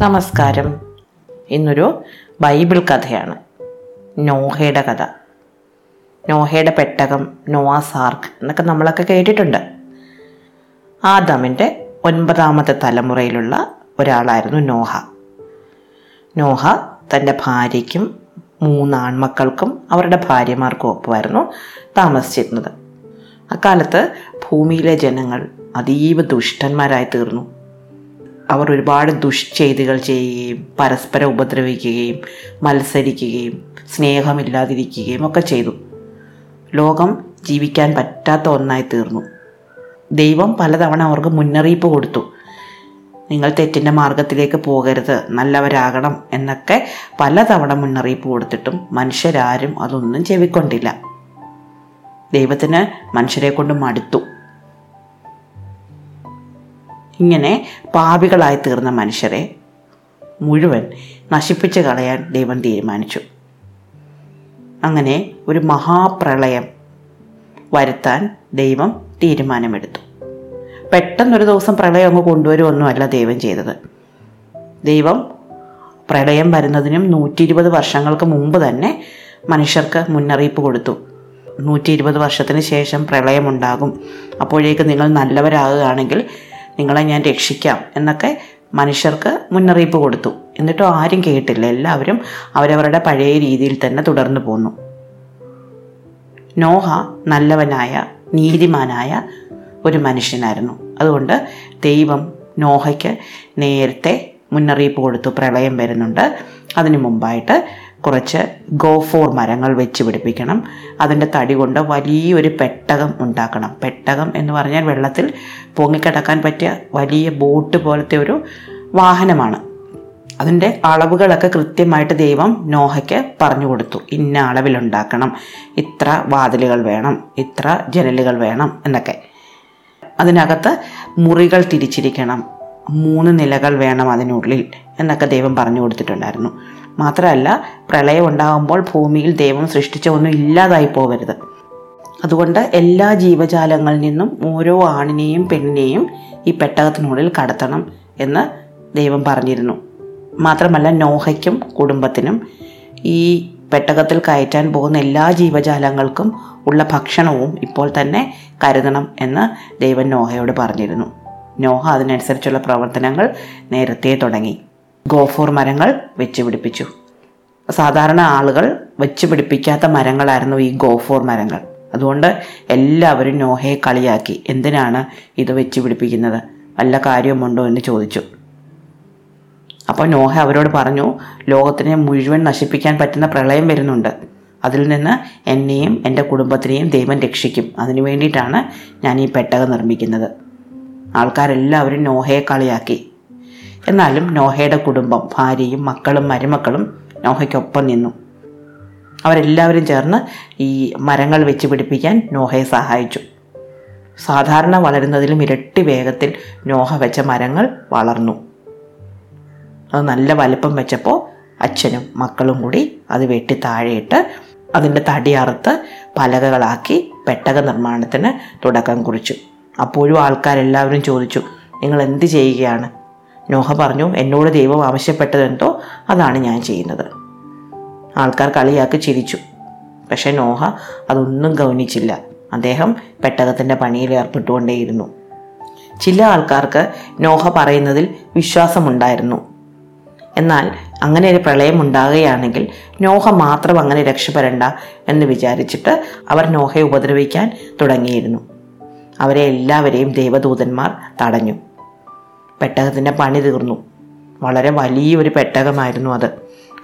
നമസ്കാരം. ഇന്നൊരു ബൈബിൾ കഥയാണ്. നോഹയുടെ കഥ. നോഹയുടെ പെട്ടകം നോവാ സാർക്ക് എന്നൊക്കെ നമ്മളൊക്കെ കേട്ടിട്ടുണ്ട്. ആദാമിന്റെ ഒൻപതാമത്തെ തലമുറയിലുള്ള ഒരാളായിരുന്നു നോഹ. നോഹ തന്റെ ഭാര്യയ്ക്കും മൂന്ന് ആൺമക്കൾക്കും അവരുടെ ഭാര്യമാർക്കും ഒപ്പമായിരുന്നു താമസിച്ചിരുന്നത്. അക്കാലത്ത് ഭൂമിയിലെ ജനങ്ങൾ അതീവ ദുഷ്ടന്മാരായി തീർന്നു. അവർ ഒരുപാട് ദുഷ്ചെയ്തികൾ ചെയ്യുകയും പരസ്പരം ഉപദ്രവിക്കുകയും മത്സരിക്കുകയും സ്നേഹമില്ലാതിരിക്കുകയും ഒക്കെ ചെയ്തു. ലോകം ജീവിക്കാൻ പറ്റാത്ത ഒന്നായി തീർന്നു. ദൈവം പലതവണ അവർക്ക് മുന്നറിയിപ്പ് കൊടുത്തു. നിങ്ങൾ തെറ്റിന്റെ മാർഗത്തിലേക്ക് പോകരുത് നല്ലവരാകണം എന്നൊക്കെ പലതവണ മുന്നറിയിപ്പ് കൊടുത്തിട്ടും മനുഷ്യരാരും അതൊന്നും ചെവിക്കൊണ്ടില്ല. ദൈവത്തിന് മനുഷ്യരെ കൊണ്ട് മടുത്തു. ഇങ്ങനെ പാപികളായി തീർന്ന മനുഷ്യരെ മുഴുവൻ നശിപ്പിച്ച് കളയാൻ ദൈവം തീരുമാനിച്ചു. അങ്ങനെ ഒരു മഹാപ്രളയം വരുത്താൻ ദൈവം തീരുമാനമെടുത്തു. പെട്ടെന്നൊരു ദിവസം പ്രളയം അങ്ങ് കൊണ്ടുവരുമൊന്നുമല്ല ദൈവം ചെയ്തത്. ദൈവം പ്രളയം വരുന്നതിനും നൂറ്റി ഇരുപത് വർഷങ്ങൾക്ക് മുമ്പ് തന്നെ മനുഷ്യർക്ക് മുന്നറിയിപ്പ് കൊടുത്തു. നൂറ്റി ഇരുപത് വർഷത്തിന് ശേഷം പ്രളയമുണ്ടാകും. അപ്പോഴേക്ക് നിങ്ങൾ നല്ലവരാകുകയാണെങ്കിൽ നിങ്ങളെ ഞാൻ രക്ഷിക്കാം എന്നൊക്കെ മനുഷ്യർക്ക് മുന്നറിയിപ്പ് കൊടുത്തു. എന്നിട്ടും ആരും കേട്ടില്ല. എല്ലാവരും അവരവരുടെ പഴയ രീതിയിൽ തന്നെ തുടർന്നു പോന്നു. നോഹ നല്ലവനായ നീതിമാനായ ഒരു മനുഷ്യനായിരുന്നു. അതുകൊണ്ട് ദൈവം നോഹയ്ക്ക് നേരത്തെ മുന്നറിയിപ്പ് കൊടുത്തു. പ്രളയം വരുന്നുണ്ട്. അതിനു മുമ്പായിട്ട് കുറച്ച് ഗോഫോർ മരങ്ങൾ വെച്ച് പിടിപ്പിക്കണം. അതിന്റെ തടി കൊണ്ട് വലിയൊരു പെട്ടകം ഉണ്ടാക്കണം. പെട്ടകം എന്ന് പറഞ്ഞാൽ വെള്ളത്തിൽ പൊങ്ങിക്കിടക്കാൻ പറ്റിയ വലിയ ബോട്ട് പോലത്തെ ഒരു വാഹനമാണ്. അതിന്റെ അളവുകളൊക്കെ കൃത്യമായിട്ട് ദൈവം നോഹയ്ക്ക് പറഞ്ഞു കൊടുത്തു. ഇന്ന അളവിലുണ്ടാക്കണം ഇത്ര വാതിലുകൾ വേണം. ഇത്ര ജനലുകൾ വേണം എന്നൊക്കെ. അതിനകത്ത് മുറികൾ തിരിച്ചിരിക്കണം. മൂന്ന് നിലകൾ വേണം അതിനുള്ളിൽ എന്നൊക്കെ ദൈവം പറഞ്ഞു കൊടുത്തിട്ടുണ്ടായിരുന്നു. മാത്രമല്ല പ്രളയം ഉണ്ടാകുമ്പോൾ ഭൂമിയിൽ ദൈവം സൃഷ്ടിച്ച ഒന്നും ഇല്ലാതായി പോകരുത് അതുകൊണ്ട് എല്ലാ ജീവജാലങ്ങളിൽ നിന്നും ഓരോ ആണിനെയും പെണ്ണിനെയും ഈ പെട്ടകത്തിനുള്ളിൽ കടത്തണം എന്ന് ദൈവം പറഞ്ഞിരുന്നു. മാത്രമല്ല നോഹയ്ക്കും കുടുംബത്തിനും ഈ പെട്ടകത്തിൽ കയറ്റാൻ പോകുന്ന എല്ലാ ജീവജാലങ്ങൾക്കും ഉള്ള ഭക്ഷണവും ഇപ്പോൾ തന്നെ കരുതണം എന്ന് ദൈവം നോഹയോട് പറഞ്ഞിരുന്നു. നോഹ അതിനനുസരിച്ചുള്ള പ്രവർത്തനങ്ങൾ നേരത്തെ തുടങ്ങി. ഗോഫോർ മരങ്ങൾ വെച്ച് പിടിപ്പിച്ചു സാധാരണ ആളുകൾ വെച്ച് പിടിപ്പിക്കാത്ത മരങ്ങളായിരുന്നു ഈ ഗോഫോർ മരങ്ങൾ. അതുകൊണ്ട് എല്ലാവരും നോഹയെ കളിയാക്കി. എന്തിനാണ് ഇത് വെച്ച് പിടിപ്പിക്കുന്നത് വല്ല കാര്യമുണ്ടോ എന്ന് ചോദിച്ചു. അപ്പോൾ നോഹ അവരോട് പറഞ്ഞു ലോകത്തിനെ മുഴുവൻ നശിപ്പിക്കാൻ പറ്റുന്ന പ്രളയം വരുന്നുണ്ട്. അതിൽ നിന്ന് എന്നെയും എന്റെ കുടുംബത്തിനെയും ദൈവം രക്ഷിക്കും. അതിനു വേണ്ടിയിട്ടാണ് ഞാൻ ഈ പെട്ടകം നിർമ്മിക്കുന്നത്. ആൾക്കാരെല്ലാവരും നോഹയെ കളിയാക്കി. എന്നാലും നോഹയുടെ കുടുംബം ഭാര്യയും മക്കളും മരുമക്കളും നോഹയ്ക്കൊപ്പം നിന്നു. അവരെല്ലാവരും ചേർന്ന് ഈ മരങ്ങൾ വെച്ച് പിടിപ്പിക്കാൻ നോഹയെ സഹായിച്ചു. സാധാരണ വളരുന്നതിലും ഇരട്ടി വേഗത്തിൽ നോഹ വെച്ച മരങ്ങൾ വളർന്നു. അത് നല്ല വലുപ്പം വെച്ചപ്പോൾ അച്ഛനും മക്കളും കൂടി അത് വെട്ടി താഴെയിട്ട് അതിന്റെ തടി അറുത്ത് പലകകളാക്കി പെട്ടക നിർമ്മാണത്തിന് തുടക്കം കുറിച്ചു. അപ്പോഴും ആൾക്കാരെല്ലാവരും ചോദിച്ചു നിങ്ങൾ എന്ത് ചെയ്യുകയാണ്? നോഹ പറഞ്ഞു എന്നോട് ദൈവം ആവശ്യപ്പെട്ടതെന്തോ അതാണ് ഞാൻ ചെയ്യുന്നത്. ആൾക്കാർ കളിയാക്കി ചിരിച്ചു. പക്ഷേ നോഹ അതൊന്നും ഗൗനിച്ചില്ല. അദ്ദേഹം പെട്ടകത്തിന്റെ പണിയിൽ ഏർപ്പെട്ടുകൊണ്ടേയിരുന്നു. ചില ആൾക്കാർക്ക് നോഹ പറയുന്നതിൽ വിശ്വാസമുണ്ടായിരുന്നു. എന്നാൽ അങ്ങനെ ഒരു പ്രളയം ഉണ്ടാകുകയാണെങ്കിൽ നോഹ മാത്രം അങ്ങനെ രക്ഷപ്പെടേണ്ട എന്ന് വിചാരിച്ചിട്ട് അവർ നോഹയെ ഉപദ്രവിക്കാൻ തുടങ്ങിയിരുന്നു. അവരെ എല്ലാവരെയും ദേവദൂതന്മാർ തടഞ്ഞു. പെട്ടകത്തിന്റെ പണി തീർന്നു. വളരെ വലിയൊരു പെട്ടകമായിരുന്നു അത്.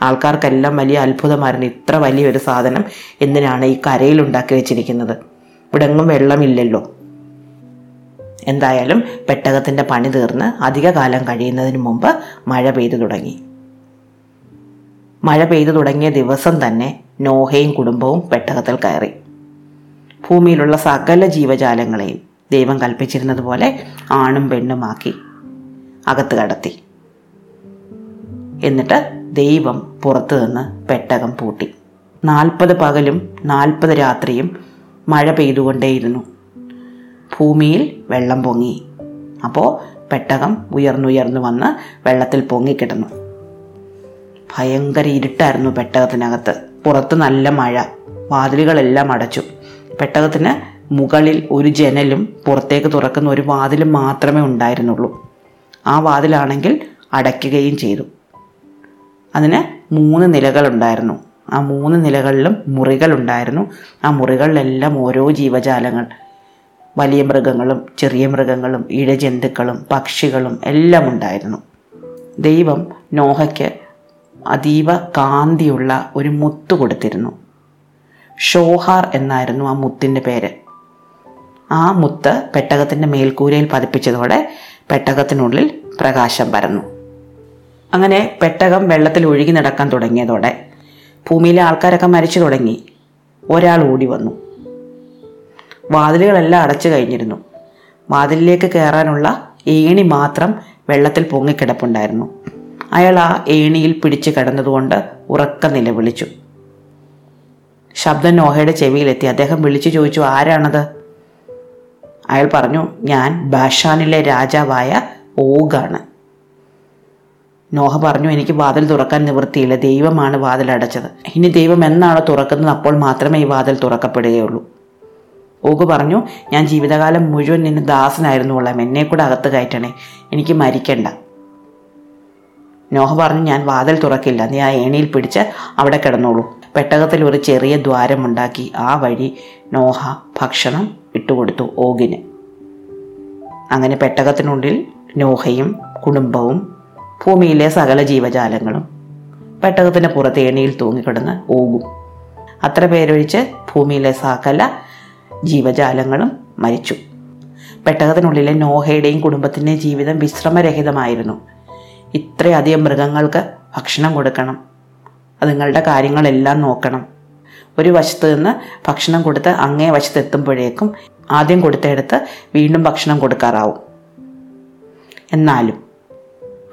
ആൾക്കാർക്കെല്ലാം വലിയ അത്ഭുതമായിരുന്നു. ഇത്ര വലിയൊരു സാധനം എന്തിനാണ് ഈ കരയിൽ ഉണ്ടാക്കി വെച്ചിരിക്കുന്നത്? ഇവിടെങ്ങും വെള്ളമില്ലല്ലോ. എന്തായാലും പെട്ടകത്തിന്റെ പണി തീർന്ന് അധിക കാലം കഴിയുന്നതിന് മുമ്പ് മഴ പെയ്തു തുടങ്ങി. മഴ പെയ്തു തുടങ്ങിയ ദിവസം തന്നെ നോഹയും കുടുംബവും പെട്ടകത്തിൽ കയറി. ഭൂമിയിലുള്ള സകല ജീവജാലങ്ങളെയും ദൈവം കൽപ്പിച്ചിരുന്നത് പോലെ ആണും പെണ്ണുമാക്കി അകത്ത് കടത്തി. എന്നിട്ട് ദൈവം പുറത്തു നിന്ന് പെട്ടകം പൂട്ടി. നാൽപ്പത് പകലും നാൽപ്പത് രാത്രിയും മഴ പെയ്തുകൊണ്ടേയിരുന്നു. ഭൂമിയിൽ വെള്ളം പൊങ്ങി. അപ്പോൾ പെട്ടകം ഉയർന്നുയർന്നു വന്ന് വെള്ളത്തിൽ പൊങ്ങിക്കിടന്നു. ഭയങ്കര ഇരുട്ടായിരുന്നു പെട്ടകത്തിനകത്ത്. പുറത്ത് നല്ല മഴ. വാതിലുകളെല്ലാം അടച്ചു. പെട്ടകത്തിന് മുകളിൽ ഒരു ജനലും പുറത്തേക്ക് തുറക്കുന്ന ഒരു വാതിലും മാത്രമേ ഉണ്ടായിരുന്നുള്ളൂ. ആ വാതിലാണെങ്കിൽ അടയ്ക്കുകയും ചെയ്തു. അതിന് മൂന്ന് നിലകളുണ്ടായിരുന്നു. ആ മൂന്ന് നിലകളിലും മുറികളുണ്ടായിരുന്നു. ആ മുറികളിലെല്ലാം ഓരോ ജീവജാലങ്ങൾ. വലിയ മൃഗങ്ങളും ചെറിയ മൃഗങ്ങളും ഇഴജന്തുക്കളും പക്ഷികളും എല്ലാം ഉണ്ടായിരുന്നു. ദൈവം നോഹയ്ക്ക് അതീവ കാന്തിയുള്ള ഒരു മുത്ത് കൊടുത്തിരുന്നു. ഷോഹാർ എന്നായിരുന്നു ആ മുത്തിന്റെ പേര്. ആ മുത്ത് പെട്ടകത്തിന്റെ മേൽക്കൂരയിൽ പതിപ്പിച്ചതോടെ പെട്ടകത്തിനുള്ളിൽ പ്രകാശം പരന്നു. അങ്ങനെ പെട്ടകം വെള്ളത്തിൽ ഒഴുകി നടക്കാൻ തുടങ്ങിയതോടെ ഭൂമിയിലെ ആൾക്കാരൊക്കെ മരിച്ചു തുടങ്ങി. ഒരാൾ ഓടി വന്നു. വാതിലുകളെല്ലാം അടച്ചു കഴിഞ്ഞിരുന്നു. വാതിലിലേക്ക് കയറാനുള്ള ഏണി മാത്രം വെള്ളത്തിൽ പൊങ്ങിക്കിടപ്പുണ്ടായിരുന്നു. അയാൾ ആ ഏണിയിൽ പിടിച്ചു കിടന്നതുകൊണ്ട് ഉറക്ക നിലവിളിച്ചു. ശബ്ദം നോഹയുടെ ചെവിയിലെത്തി. അദ്ദേഹം വിളിച്ചു ചോദിച്ചു ആരാണത്? അയാൾ പറഞ്ഞു ഞാൻ ബാഷാനിലെ രാജാവായ ഓഗാണ്. നോഹ പറഞ്ഞു എനിക്ക് വാതിൽ തുറക്കാൻ നിവൃത്തിയില്ല. ദൈവമാണ് വാതിൽ അടച്ചത്. ഇനി ദൈവം എന്നാണ് തുറക്കുന്നത് അപ്പോൾ മാത്രമേ ഈ വാതിൽ തുറക്കപ്പെടുകയുള്ളൂ. ഓഗ് പറഞ്ഞു ഞാൻ ജീവിതകാലം മുഴുവൻ നിന്നെ ദാസനായിരുന്നു കൊള്ളാം എന്നെ കൂടെ അകത്ത് കയറ്റണേ. എനിക്ക് മരിക്കണ്ട. നോഹ പറഞ്ഞു ഞാൻ വാതിൽ തുറക്കില്ല. നീ ആ ഏണിയിൽ പിടിച്ച് അവിടെ കിടന്നോളൂ. പെട്ടകത്തിൽ ഒരു ചെറിയ ദ്വാരമുണ്ടാക്കി ആ വഴി നോഹ ഭക്ഷണം ഇട്ടുകൊടുത്തു ഓഗിന്. അങ്ങനെ പെട്ടകത്തിനുള്ളിൽ നോഹയും കുടുംബവും ഭൂമിയിലെ സകല ജീവജാലങ്ങളും പെട്ടകത്തിന് പുറത്ത് ഏണിയിൽ തൂങ്ങിക്കിടന്ന് ഓകും. അത്ര പേരൊഴിച്ച് ഭൂമിയിലെ സകല ജീവജാലങ്ങളും മരിച്ചു. പെട്ടകത്തിനുള്ളിലെ നോഹയുടെയും കുടുംബത്തിന്റെയും ജീവിതം വിശ്രമരഹിതമായിരുന്നു. ഇത്രയധികം മൃഗങ്ങൾക്ക് ഭക്ഷണം കൊടുക്കണം. അതുങ്ങളുടെ കാര്യങ്ങളെല്ലാം നോക്കണം. ഒരു വശത്ത് നിന്ന് ഭക്ഷണം കൊടുത്ത് അങ്ങേ വശത്ത് എത്തുമ്പോഴേക്കും ആദ്യം കൊടുത്തെടുത്ത് വീണ്ടും ഭക്ഷണം കൊടുക്കാറാവും. എന്നാലും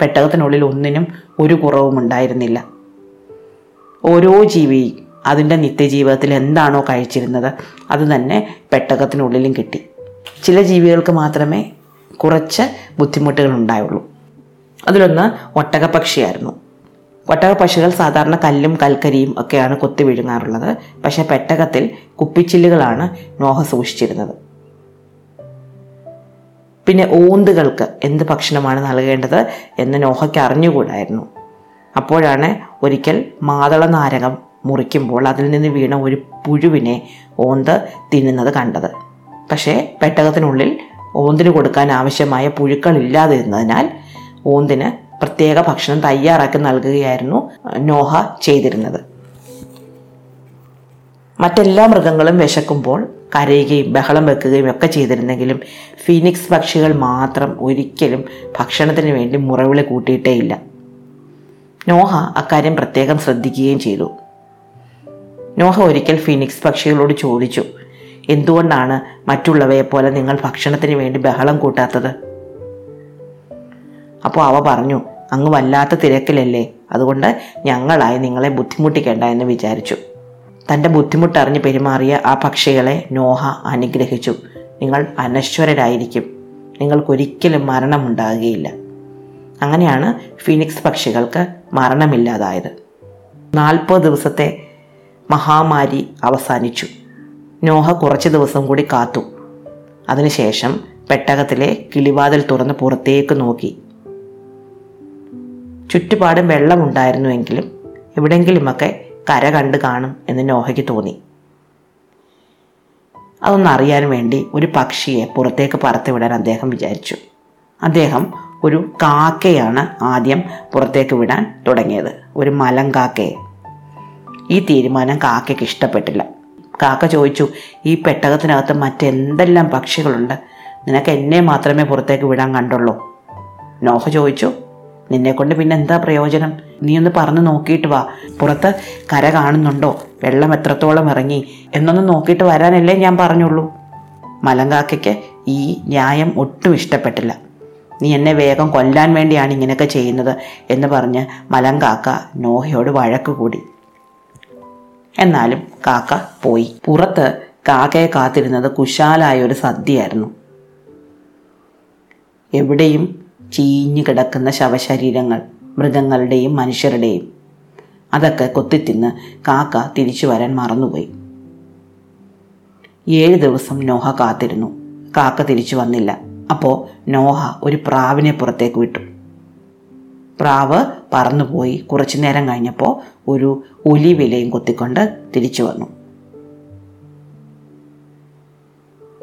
പെട്ടകത്തിനുള്ളിൽ ഒന്നിനും ഒരു കുറവും ഉണ്ടായിരുന്നില്ല. ഓരോ ജീവി അതിന്റെ നിത്യജീവിതത്തിൽ എന്താണോ കഴിച്ചിരുന്നത് അത് തന്നെ പെട്ടകത്തിനുള്ളിലും കിട്ടി. ചില ജീവികൾക്ക് മാത്രമേ കുറച്ച് ബുദ്ധിമുട്ടുകൾ ഉണ്ടായുള്ളൂ. അതിലൊന്ന് ഒട്ടകപ്പക്ഷിയായിരുന്നു. ഒട്ടകപ്പക്ഷികൾ സാധാരണ കല്ലും കൽക്കരിയും ഒക്കെയാണ് കൊത്തി വിഴുങ്ങാറുള്ളത്. പക്ഷേ പെട്ടകത്തിൽ കുപ്പിച്ചില്ലുകളാണ് നോഹ സൂക്ഷിച്ചിരുന്നത്. പിന്നെ ഓന്തുകൾക്ക് എന്ത് ഭക്ഷണമാണ് നൽകേണ്ടത് എന്ന് നോഹയ്ക്ക് അറിഞ്ഞുകൂടായിരുന്നു. അപ്പോഴാണ് ഒരിക്കൽ മാതള നാരകം മുറിക്കുമ്പോൾ അതിൽ നിന്ന് വീണ ഒരു പുഴുവിനെ ഓന്ത് തിന്നുന്നത് കണ്ടത്. പക്ഷേ പെട്ടകത്തിനുള്ളിൽ ഓന്തിന് കൊടുക്കാൻ ആവശ്യമായ പുഴുക്കൾ ഇല്ലാതിരുന്നതിനാൽ ഓന്തിന് പ്രത്യേക ഭക്ഷണം തയ്യാറാക്കി നൽകുകയായിരുന്നു നോഹ ചെയ്തിരുന്നത്. മറ്റെല്ലാ മൃഗങ്ങളും വിശക്കുമ്പോൾ കരയുകയും ബഹളം വെക്കുകയും ഒക്കെ ചെയ്തിരുന്നെങ്കിലും ഫീനിക്സ് പക്ഷികൾ മാത്രം ഒരിക്കലും ഭക്ഷണത്തിന് വേണ്ടി മുറവിളി കൂട്ടിയിട്ടേയില്ല നോഹ അക്കാര്യം പ്രത്യേകം ശ്രദ്ധിക്കുകയും ചെയ്തു. നോഹ ഒരിക്കൽ ഫീനിക്സ് പക്ഷികളോട് ചോദിച്ചു എന്തുകൊണ്ടാണ് മറ്റുള്ളവയെ പോലെ നിങ്ങൾ ഭക്ഷണത്തിന് വേണ്ടി ബഹളം കൂട്ടാത്തത്? അപ്പോൾ അവ പറഞ്ഞു അങ്ങ് വല്ലാത്ത തിരക്കിലല്ലേ? അതുകൊണ്ട് ഞങ്ങളായി നിങ്ങളെ ബുദ്ധിമുട്ടിക്കേണ്ട എന്ന് വിചാരിച്ചു. തന്റെ ബുദ്ധിമുട്ടറിഞ്ഞ് പെരുമാറിയ ആ പക്ഷികളെ നോഹ അനുഗ്രഹിച്ചു. നിങ്ങൾ അനശ്വരരായിരിക്കും. നിങ്ങൾക്കൊരിക്കലും മരണമുണ്ടാകുകയില്ല. അങ്ങനെയാണ് ഫീനിക്സ് പക്ഷികൾക്ക് മരണമില്ലാതായത്. നാൽപ്പത് ദിവസത്തെ മഹാമാരി അവസാനിച്ചു. നോഹ കുറച്ച് ദിവസം കൂടി കാത്തു. അതിനുശേഷം പെട്ടകത്തിലെ കിളിവാതിൽ തുറന്ന് പുറത്തേക്ക് നോക്കി. ചുറ്റുപാടും വെള്ളമുണ്ടായിരുന്നുവെങ്കിലും എവിടെയെങ്കിലുമൊക്കെ കര കണ്ട് കാണും എന്ന് നോഹയ്ക്ക് തോന്നി. അതൊന്നറിയാൻ വേണ്ടി ഒരു പക്ഷിയെ പുറത്തേക്ക് പറത്തിവിടാൻ അദ്ദേഹം വിചാരിച്ചു. അദ്ദേഹം ഒരു കാക്കയാണ് ആദ്യം പുറത്തേക്ക് വിടാൻ തുടങ്ങിയത്. ഒരു മലം കാക്കയെ. ഈ തീരുമാനം കാക്കയ്ക്ക് ഇഷ്ടപ്പെട്ടില്ല. കാക്ക ചോദിച്ചു ഈ പെട്ടകത്തിനകത്ത് മറ്റെന്തെല്ലാം പക്ഷികളുണ്ട്? നിനക്ക് എന്നെ മാത്രമേ പുറത്തേക്ക് വിടാൻ കണ്ടുള്ളൂ. നോഹ ചോദിച്ചു നിന്നെ കൊണ്ട് പിന്നെ എന്താ പ്രയോജനം? നീ ഒന്ന് പറഞ്ഞു നോക്കിയിട്ട് വാ. പുറത്ത് കര കാണുന്നുണ്ടോ? വെള്ളം എത്രത്തോളം ഇറങ്ങി? എന്നൊന്ന് നോക്കിയിട്ട് വരാനല്ലേ ഞാൻ പറഞ്ഞുള്ളൂ. മലങ്കാക്കയ്ക്ക് ഈ ന്യായം ഒട്ടും ഇഷ്ടപ്പെട്ടില്ല. നീ എന്നെ വേഗം കൊല്ലാൻ വേണ്ടിയാണ് ഇങ്ങനെയൊക്കെ ചെയ്യുന്നത് എന്ന് പറഞ്ഞ് മലങ്കാക്ക നോഹയോട് വഴക്ക് കൂടി. എന്നാലും കാക്ക പോയി. പുറത്ത് കാക്കയെ കാത്തിരുന്നത് കുശാലായ ഒരു സദ്യയായിരുന്നു. എവിടെയും ചീഞ്ഞു കിടക്കുന്ന ശവശരീരങ്ങൾ മൃഗങ്ങളുടെയും മനുഷ്യരുടെയും. അതൊക്കെ കൊത്തിത്തിന്ന് കാക്ക തിരിച്ചു വരാൻ മറന്നുപോയി. ഏഴ് ദിവസം നോഹ കാത്തിരുന്നു. കാക്ക തിരിച്ചു വന്നില്ല. അപ്പോൾ നോഹ ഒരു പ്രാവിനെ പുറത്തേക്ക് വിട്ടു. പ്രാവ് പറന്നുപോയി. കുറച്ചു നേരം കഴിഞ്ഞപ്പോൾ ഒരു ഒലി വിലയും കൊത്തിക്കൊണ്ട് തിരിച്ചു വന്നു.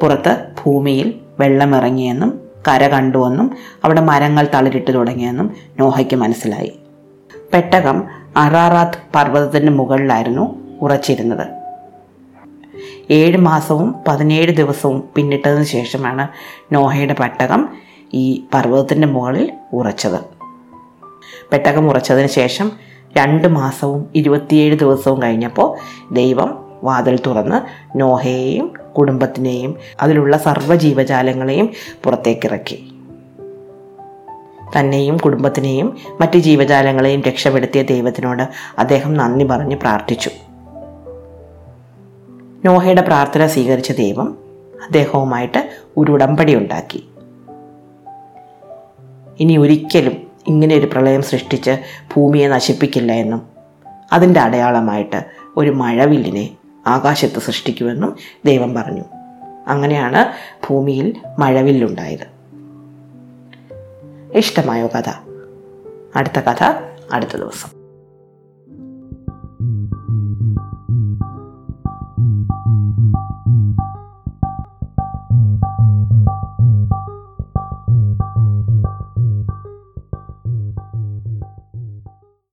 പുറത്ത് ഭൂമിയിൽ വെള്ളമിറങ്ങിയെന്നും കര കണ്ടുവെന്നും അവിടെ മരങ്ങൾ തളിരിട്ട് തുടങ്ങിയെന്നും നോഹയ്ക്ക് മനസ്സിലായി. പെട്ടകം അറാറാത്ത് പർവതത്തിന്റെ മുകളിലായിരുന്നു ഉറച്ചിരുന്നത്. ഏഴ് മാസവും പതിനേഴ് ദിവസവും പിന്നിട്ടതിന് ശേഷമാണ് നോഹയുടെ പെട്ടകം ഈ പർവതത്തിന്റെ മുകളിൽ ഉറച്ചത്. പെട്ടകം ഉറച്ചതിന് ശേഷം രണ്ട് മാസവും ഇരുപത്തിയേഴ് ദിവസവും കഴിഞ്ഞപ്പോൾ ദൈവം വാതിൽ തുറന്ന് നോഹയെയും കുടുംബത്തിനെയും അതിലുള്ള സർവ ജീവജാലങ്ങളെയും പുറത്തേക്കിറക്കി. തന്നെയും കുടുംബത്തിനെയും മറ്റ് ജീവജാലങ്ങളെയും രക്ഷപ്പെടുത്തിയ ദൈവത്തിനോട് അദ്ദേഹം നന്ദി പറഞ്ഞ് പ്രാർത്ഥിച്ചു. നോഹയുടെ പ്രാർത്ഥന സ്വീകരിച്ച ദൈവം അദ്ദേഹവുമായിട്ട് ഒരു ഉടമ്പടി ഉണ്ടാക്കി. ഇനി ഒരിക്കലും ഇങ്ങനെ ഒരു പ്രളയം സൃഷ്ടിച്ച് ഭൂമിയെ നശിപ്പിക്കില്ല എന്നും അതിന്റെ അടയാളമായിട്ട് ഒരു മഴവില്ലിനെ ആകാശത്ത് സൃഷ്ടിക്കുമെന്നും ദൈവം പറഞ്ഞു. അങ്ങനെയാണ് ഭൂമിയിൽ മഴവില്ലുണ്ടായത്. ഇഷ്ടമായോ കഥ? അടുത്ത കഥ അടുത്ത ദിവസം.